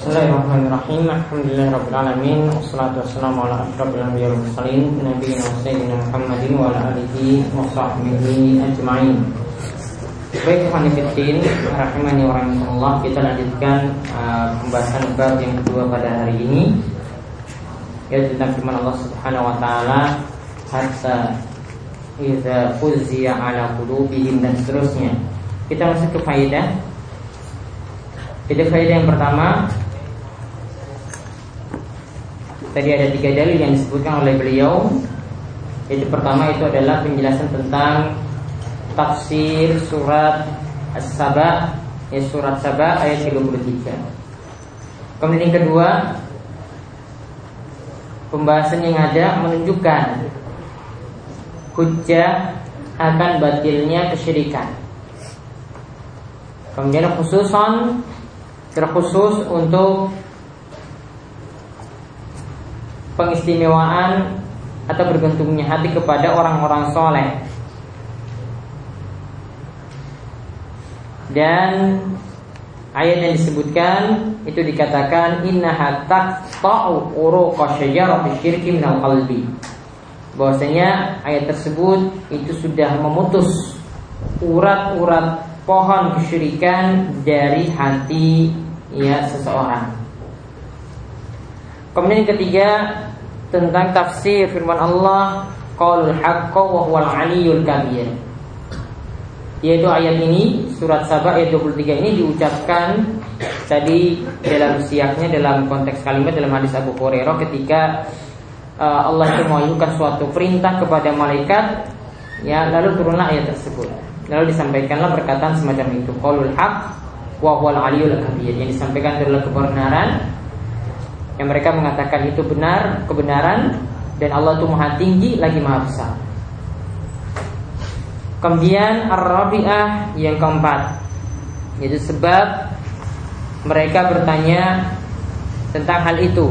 Bismillahirrahmanirrahim. Alhamdulillahirabbil alamin wassalatu wassalamu ala asyrofil anbiya'i wal mursalin nabiyina sayyidina Muhammadin wa ala alihi wa sahbihi ajma'in. Baik Hanifidin Rahimani wa rahimahullah Kita lanjutkan uh, pembahasan bab yang kedua pada hari ini Yaitu tentang firman Allah subhanahu wa ta'ala Hatta Iza fuzziya ala qulubihim dan seterusnya Kita masuk ke faedah Jadi faedah yang pertama Tadi ada tiga dalil yang disebutkan oleh beliau Yaitu pertama itu adalah penjelasan tentang tafsir surat As-Saba ya surat Saba ayat 33. Kemudian yang kedua pembahasan yang ada menunjukkan hujjah akan batilnya kesyirikan. Kemudian khususon terkhusus untuk pengistimewaan atau bergantungnya hati kepada orang-orang soleh dan ayat yang disebutkan itu dikatakan innaha taqta'u uruqa syajarati syirki minal qalbi. Bahwasanya ayat tersebut itu sudah memutus urat-urat pohon kesyirikan dari hati ya seseorang. Kemudian yang ketiga tentang tafsir firman Allah qaulul haqqo wa huwal aliyyul kabir. Yaitu ayat ini surat Sabah ayat 23 ini diucapkan tadi dalam siaknya dalam konteks kalimat dalam hadis Abu Hurairah ketika uh, Allah itu mengajukan suatu perintah kepada malaikat ya lalu turunlah ayat tersebut. Lalu disampaikanlah perkataan semacam itu qaulul haq wa huwal aliyul kabir. Yang disampaikan adalah kebenaran yang mereka mengatakan itu benar kebenaran dan Allah itu maha tinggi lagi maha besar. Kemudian Ar-Rabi'ah yang keempat Yaitu sebab Mereka bertanya Tentang hal itu.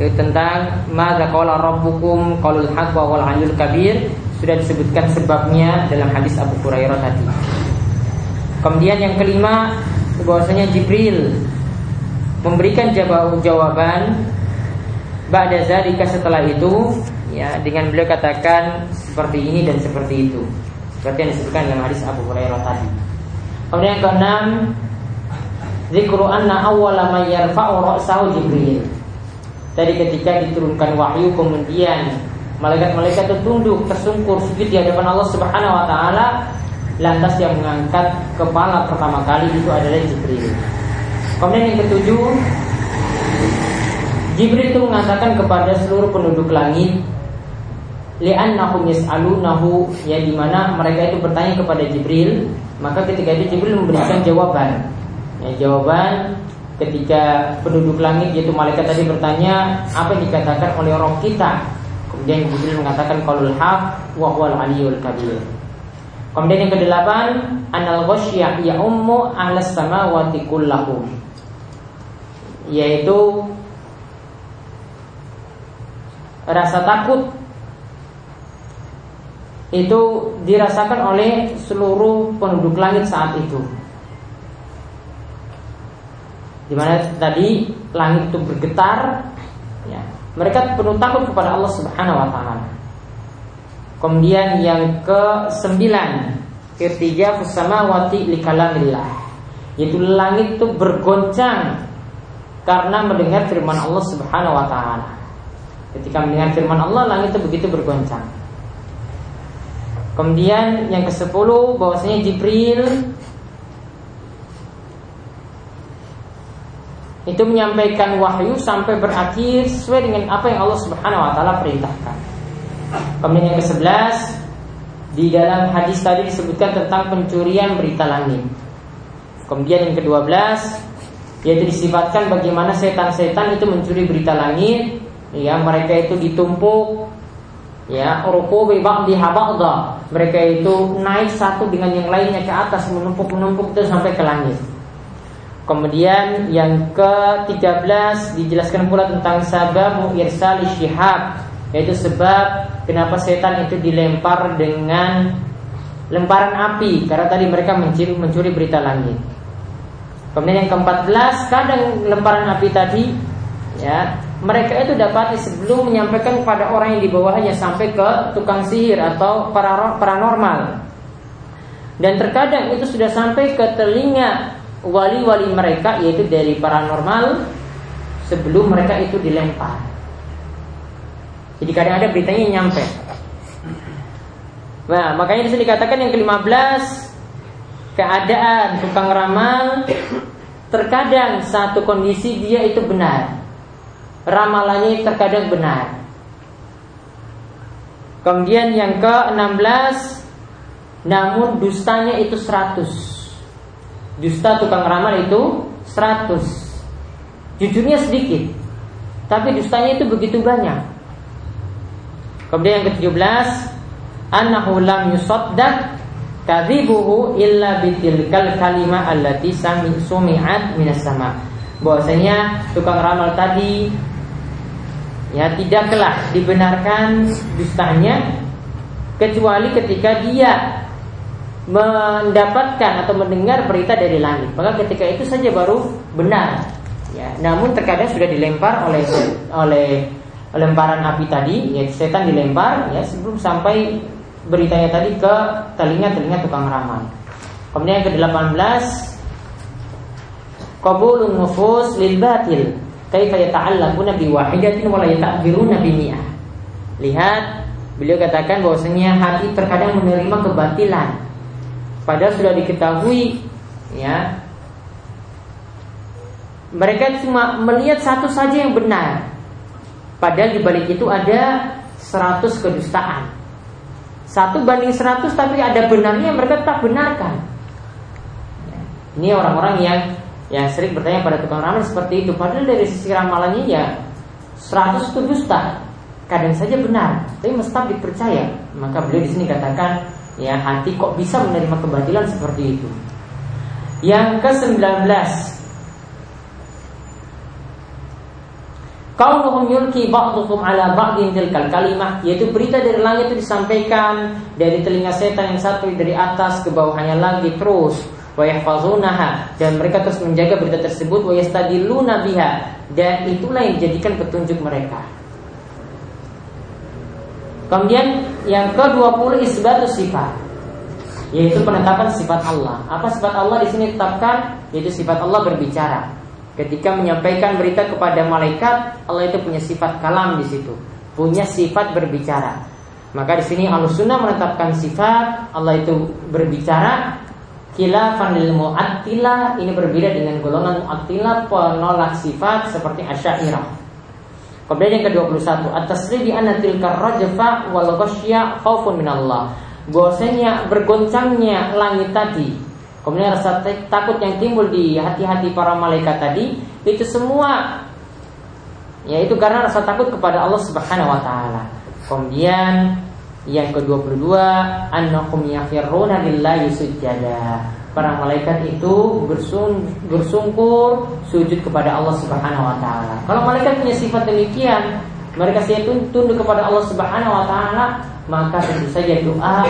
Yaitu tentang Mada qala rabbukum Qalul haq wa wal aliyul kabir? Sudah disebutkan sebabnya dalam hadis Abu Hurairah tadi. Kemudian yang kelima bahwasanya Jibril Memberikan jawaban Ba'da zalika setelah itu ya dengan beliau katakan seperti ini dan seperti itu seperti yang disebutkan dalam hadis Abu Hurairah tadi. Kemudian yang keenam, zikru anna awwala man yarfa'u ra'sahu Jibril. Tadi ketika diturunkan wahyu kemudian malaikat-malaikat itu tunduk tersungkur sujud di hadapan Allah Subhanahu wa taala lantas yang mengangkat kepala pertama kali itu adalah Jibril. Kemudian yang ketujuh Jibril itu mengatakan kepada seluruh penduduk langit li'annahum yas'alunahu ya di mana mereka itu bertanya kepada Jibril maka ketika itu Jibril memberikan jawaban. Ya, jawaban ketika penduduk langit yaitu malaikat tadi bertanya apa yang dikatakan oleh roh kita? Kemudian Jibril mengatakan qaulul haq wa huwal aliyul kabir. Kemudian yang kedelapan anal ghasyah ya ummu ahlas samawati kullahum yaitu rasa takut itu dirasakan oleh seluruh penduduk langit saat itu. Di mana tadi langit itu bergetar, ya, mereka penuh takut kepada Allah Subhanahu Wa Taala. Kemudian yang ke sembilan, ketiga wati likalamillah, yaitu langit itu bergoncang karena mendengar firman Allah Subhanahu Wa Taala. Ketika mendengar firman Allah, langit itu begitu bergoncang. Kemudian yang ke-10 bahwasanya Jibril itu menyampaikan wahyu sampai berakhir sesuai dengan apa yang Allah Subhanahu wa taala perintahkan. Kemudian yang ke-11 di dalam hadis tadi disebutkan tentang pencurian berita langit. Kemudian yang ke-12 yaitu disifatkan bagaimana setan-setan itu mencuri berita langit, ya mereka itu ditumpuk ya rukubi ba'di ba'da mereka itu naik satu dengan yang lainnya ke atas menumpuk-menumpuk itu sampai ke langit. Kemudian yang ke-13 dijelaskan pula tentang sabab irsali syihab yaitu sebab kenapa setan itu dilempar dengan lemparan api. Karena tadi mereka mencuri, mencuri berita langit Kemudian yang keempat belas, kadang lemparan api tadi ya mereka itu dapat sebelum menyampaikan kepada orang yang di bawahnya sampai ke tukang sihir atau paranormal. Dan terkadang itu sudah sampai ke telinga wali-wali mereka yaitu dari paranormal sebelum mereka itu dilempar. Jadi kadang ada beritanya yang nyampe. Nah, makanya di sini dikatakan yang ke-15 keadaan tukang ramal terkadang satu kondisi dia itu benar. Ramalannya terkadang benar. Kemudian yang ke-16 namun dustanya itu 100. Dusta tukang ramal itu 100. Jujurnya sedikit. Tapi dustanya itu begitu banyak. Kemudian yang ke-17 annahu lam yusaddaq kadhibuhu illa bitilkal kalima allati sumi'at minas sama. Bahwasanya tukang ramal tadi ya tidaklah dibenarkan dustanya kecuali ketika dia mendapatkan atau mendengar berita dari langit. Maka ketika itu saja baru benar. Ya, namun terkadang sudah dilempar oleh oleh lemparan api tadi, ya setan dilempar ya sebelum sampai beritanya tadi ke telinga-telinga tukang ramal. Kemudian yang ke-18 Qabulun nufus lil batil Kaifa yata'allaquna bi wahidatin wa la yata'biruna bi mi'ah Lihat Beliau katakan bahwasanya hati terkadang menerima kebatilan. Padahal sudah diketahui ya mereka cuma melihat satu saja yang benar. Padahal di balik itu ada 100 kedustaan satu banding seratus tapi ada benarnya mereka tak benarkan. Ini orang-orang yang yang sering bertanya pada tukang ramal seperti itu. Padahal dari sisi ramalannya ya seratus itu dusta. Kadang saja benar, tapi mesti dipercaya. Maka beliau di sini katakan, ya hati kok bisa menerima kebatilan seperti itu. Yang ke-19 Kaunuhum yulki ba'dukum ala ba'din tilkal kalimah. Yaitu berita dari langit itu disampaikan Dari telinga setan yang satu dari atas ke bawahnya lagi terus. Wa yahfazunaha. Dan mereka terus menjaga berita tersebut. Wa yastadiluna biha. Dan itulah yang dijadikan petunjuk mereka. Kemudian yang ke-20 isbatus sifat. Yaitu penetapan sifat Allah. Apa sifat Allah? Di sini tetapkan? Yaitu sifat Allah berbicara. Ketika menyampaikan berita kepada malaikat, Allah itu punya sifat kalam di situ, punya sifat berbicara. Maka di sini Sunnah menetapkan sifat Allah itu berbicara khilafan lil mu'attilah ini berbeda dengan golongan mu'attilah penolak sifat seperti asy'ariyah. Kemudian yang ke-21 at-tasrih bi anna tilka rajfa wal ghasyya khaufun minallah. Bahwasanya bergoncangnya langit tadi Kemudian rasa takut yang timbul di hati-hati para malaikat tadi itu semua yaitu karena rasa takut kepada Allah Subhanahu wa taala. Kemudian yang ke-22 annahum yafirruna billahi sujada. Para malaikat itu bersung, bersungkur sujud kepada Allah Subhanahu wa taala. Kalau malaikat punya sifat demikian, mereka tunduk kepada Allah Subhanahu wa taala, maka tentu saja doa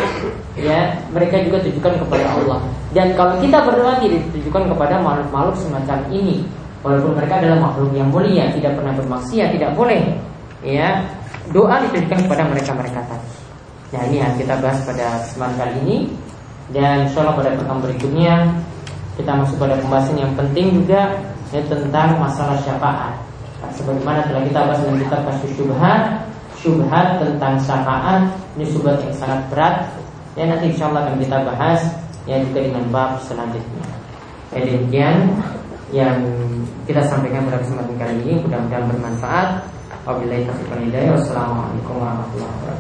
ya mereka juga tujukan kepada Allah. Dan kalau kita berdoa tidak ditujukan kepada makhluk-makhluk semacam ini, walaupun mereka adalah makhluk yang mulia, tidak pernah bermaksiat, tidak boleh ya doa ditujukan kepada mereka-mereka tadi. Nah ini yang kita bahas pada kesempatan kali ini dan insyaallah pada pertemuan berikutnya kita masuk pada pembahasan yang penting juga ya, tentang masalah syafaat. Sebagaimana telah kita bahas dalam kitab kasus syubhat syubhat tentang syafaat ini syubhat yang sangat berat. Ya nanti insya Allah akan kita bahas ya juga dengan bab selanjutnya. Ya demikian yang kita sampaikan pada kesempatan kali ini. Mudah-mudahan bermanfaat. Wabillahi taufiq wassalamualaikum warahmatullahi wabarakatuh